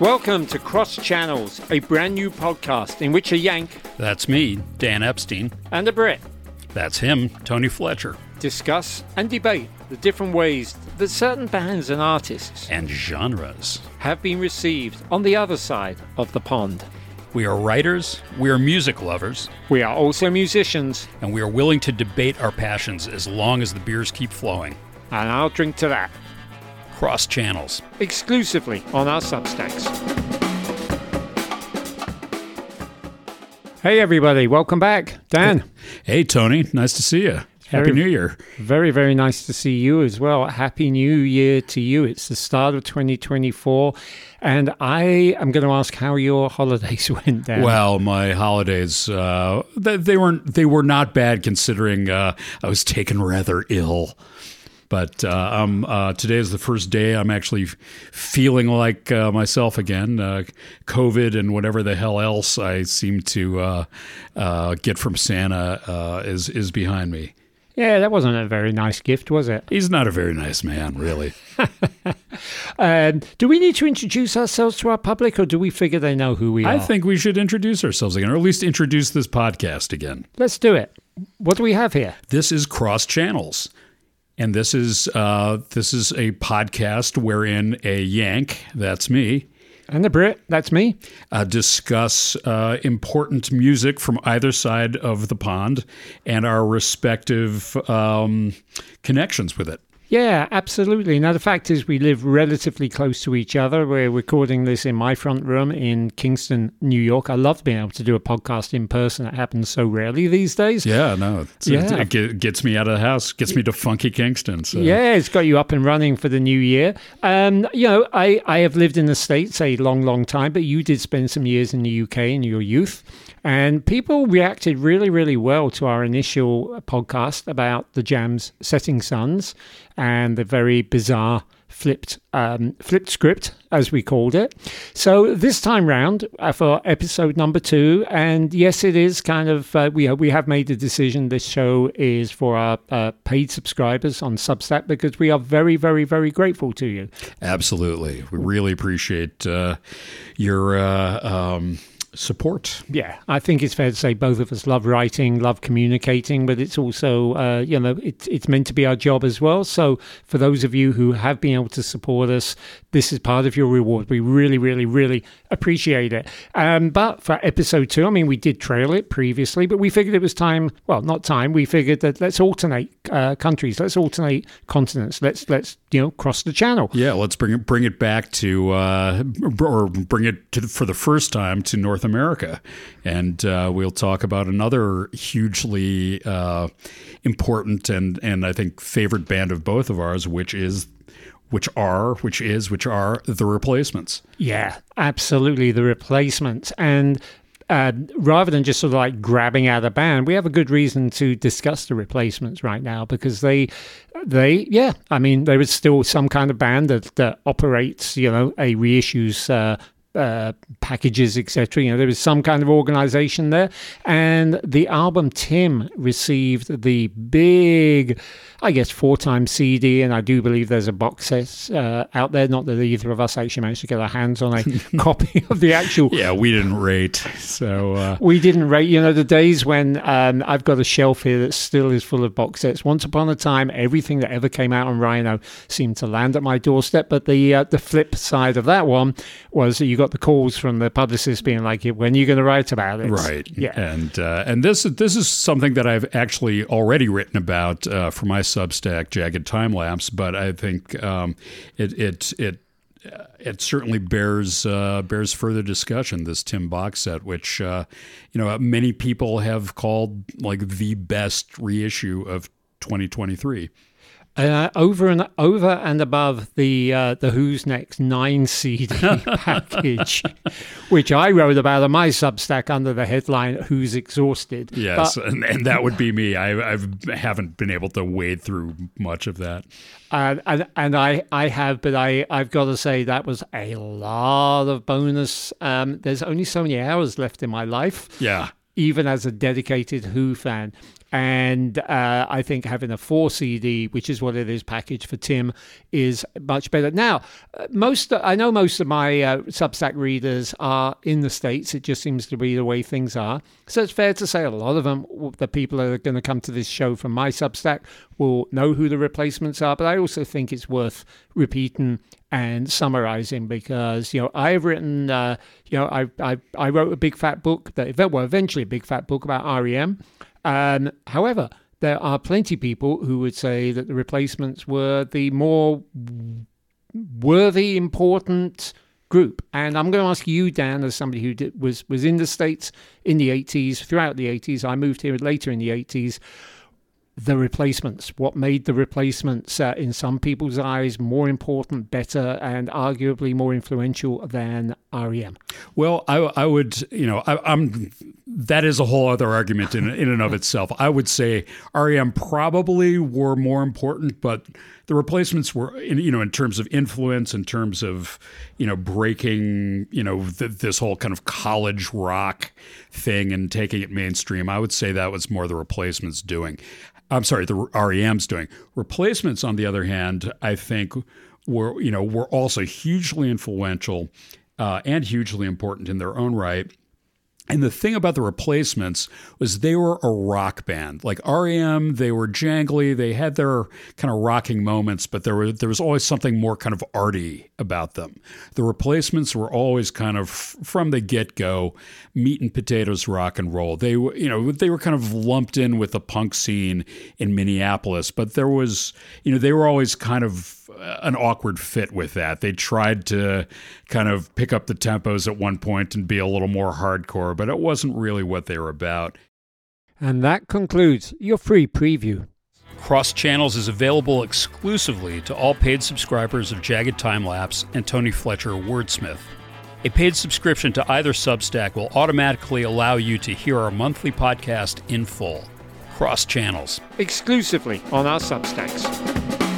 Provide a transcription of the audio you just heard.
Welcome to Crossed Channels, a brand new podcast in which a Yank That's me, Dan Epstein. and a Brit That's him, Tony Fletcher. discuss and debate the different ways that certain bands and artists And genres. have been received on the other side of the pond. We are writers, we are music lovers, We are also musicians, and we are willing to debate our passions as long as the beers keep flowing. and I'll drink to that Crossed channels. exclusively on our Substacks. Hey, everybody, welcome back. Dan, Hey, Tony, nice to see you. Happy Very- New Year. very, very nice to see you as well. Happy New Year to you. It's the start of 2024, and I am going to ask how your holidays went, Dan. Well, my holidays, uh, they, they weren't, they were not bad considering uh, I was taken rather ill. But uh, um, uh, today is the first day I'm actually feeling like uh, myself again. Uh, COVID and whatever the hell else I seem to uh, uh, get from Santa uh, is is behind me. yeah, that wasn't a very nice gift, was it? He's not a very nice man, really. Um, do we need to introduce ourselves to our public, or do we figure they know who we are? I think we should introduce ourselves again, or at least introduce this podcast again. Let's do it. What do we have here? This is Crossed Channels, and this is uh, this is a podcast wherein a Yank, that's me, And the Brit, that's me. uh, discuss uh, important music from either side of the pond and our respective um, connections with it. Yeah, absolutely. Now, the fact is, we live relatively close to each other. We're recording this in my front room in Kingston, New York. I love being able to do a podcast in person. It happens so rarely these days. Yeah, no, Yeah. it, ge- gets me out of the house, gets me to funky Kingston. So. Yeah, it's got you up and running for the new year. Um, you know, I, I have lived in the States a long, long time, but you did spend some years in the UK in your youth. And people reacted really, really well to our initial podcast about the Jams Setting Sons and the very bizarre flipped um, flipped script, as we called it. So this time round uh, for episode number two, and yes, it is kind of uh, we we have made the decision. This show is for our uh, paid subscribers on Substack because we are very, very, very grateful to you. Absolutely. We really appreciate uh, your uh, um, support. Yeah, I think it's fair to say both of us love writing, love communicating, but it's also, uh, you know, it's it's meant to be our job as well. So for those of you who have been able to support us, this is part of your reward. We really, really, really appreciate it. Um, but for episode two, I mean, we did trail it previously, but we figured it was time. Well, not time. We figured that let's alternate uh, countries, let's alternate continents, let's let's you know cross the channel. Yeah, let's bring it bring it back to uh, or bring it to for the first time to North America, and uh, we'll talk about another hugely uh, important and and I think favorite band of both of ours, which is which are which is which are the Replacements. Yeah, absolutely. The replacements. And uh, rather than just sort of like grabbing out a band, we have a good reason to discuss the replacements right now because they, they, yeah, I mean, there is still some kind of band that, that operates, you know, a reissues. Uh, uh, packages, etc. You know, there was some kind of organization there, and the album Tim received the big, I guess, four-time CD, and I do believe there's a box set uh, out there. Not that either of us actually managed to get our hands on a copy of the actual. Yeah, we didn't rate, so uh, We didn't rate, you know, the days when um, I've got a shelf here that still is full of box sets. Once upon a time, everything that ever came out on Rhino seemed to land at my doorstep. But the uh, the flip side of that one was that you got the calls from the publicists being like, "When are you going to write about it?" right, Yeah. and uh, and this this is something that I've actually already written about uh, for my Substack, Jagged Time Lapse, but I think um, it it it. uh, It certainly bears uh, bears further discussion. This Tim box set, which uh, you know many people have called like the best reissue of 2023. Uh, over and over and above the uh, the Who's Next nine CD package, which I wrote about on my Substack under the headline "Who's Exhausted." Yes, But- and, and that would be me. I I've, haven't been able to wade through much of that. and and, and I, I have, but I, I've got to say that was a lot of bonus. Um, there's only so many hours left in my life. Yeah, even as a dedicated Who fan. And uh, I think having a four CD, which is what it is packaged for Tim, is much better. Now, uh, most I know most of my uh, Substack readers are in the states. It just seems to be the way things are. So it's fair to say a lot of them, the people that are going to come to this show from my Substack, will know who the replacements are. But I also think it's worth repeating and summarizing because you know I've written uh, you know I, I I wrote a big fat book that well eventually a big fat book about REM um, however, there are plenty of people who would say that the replacements were the more worthy, important group. And I'm going to ask you, Dan, as somebody who did, was was in the states in the 80s, throughout the 80s. I moved here later in the 80s the replacements, what made the replacements, uh, in some people's eyes, more important, better, and arguably more influential than REM? Well, I, I would, you know, I, am that is a whole other argument in, in and of itself. I would say REM probably were more important, but the replacements were, in, you know, in terms of influence, in terms of, you know, breaking, you know, th- this whole kind of college rock thing and taking it mainstream. I would say that was more the replacements doing. I'm sorry, the REM's doing. Replacements, on the other hand, I think were you know were also hugely influential uh, and hugely important in their own right. And the thing about the replacements was they were a rock band. Like REM, they were jangly, they had their kind of rocking moments, but there were there was always something more kind of arty about them. The replacements were always kind of from the get-go meat and potatoes rock and roll. They were, you know, they were kind of lumped in with the punk scene in Minneapolis, but there was, you know, they were always kind of uh, an awkward fit with that. They tried to kind of pick up the tempos at one point and be a little more hardcore, but it wasn't really what they were about. And that concludes your free preview. Crossed Channels is available exclusively to all paid subscribers of Jagged Time Lapse and Tony Fletcher Wordsmith. A paid subscription to either Substack will automatically allow you to hear our monthly podcast in full. Crossed Channels. Exclusively on our Substacks.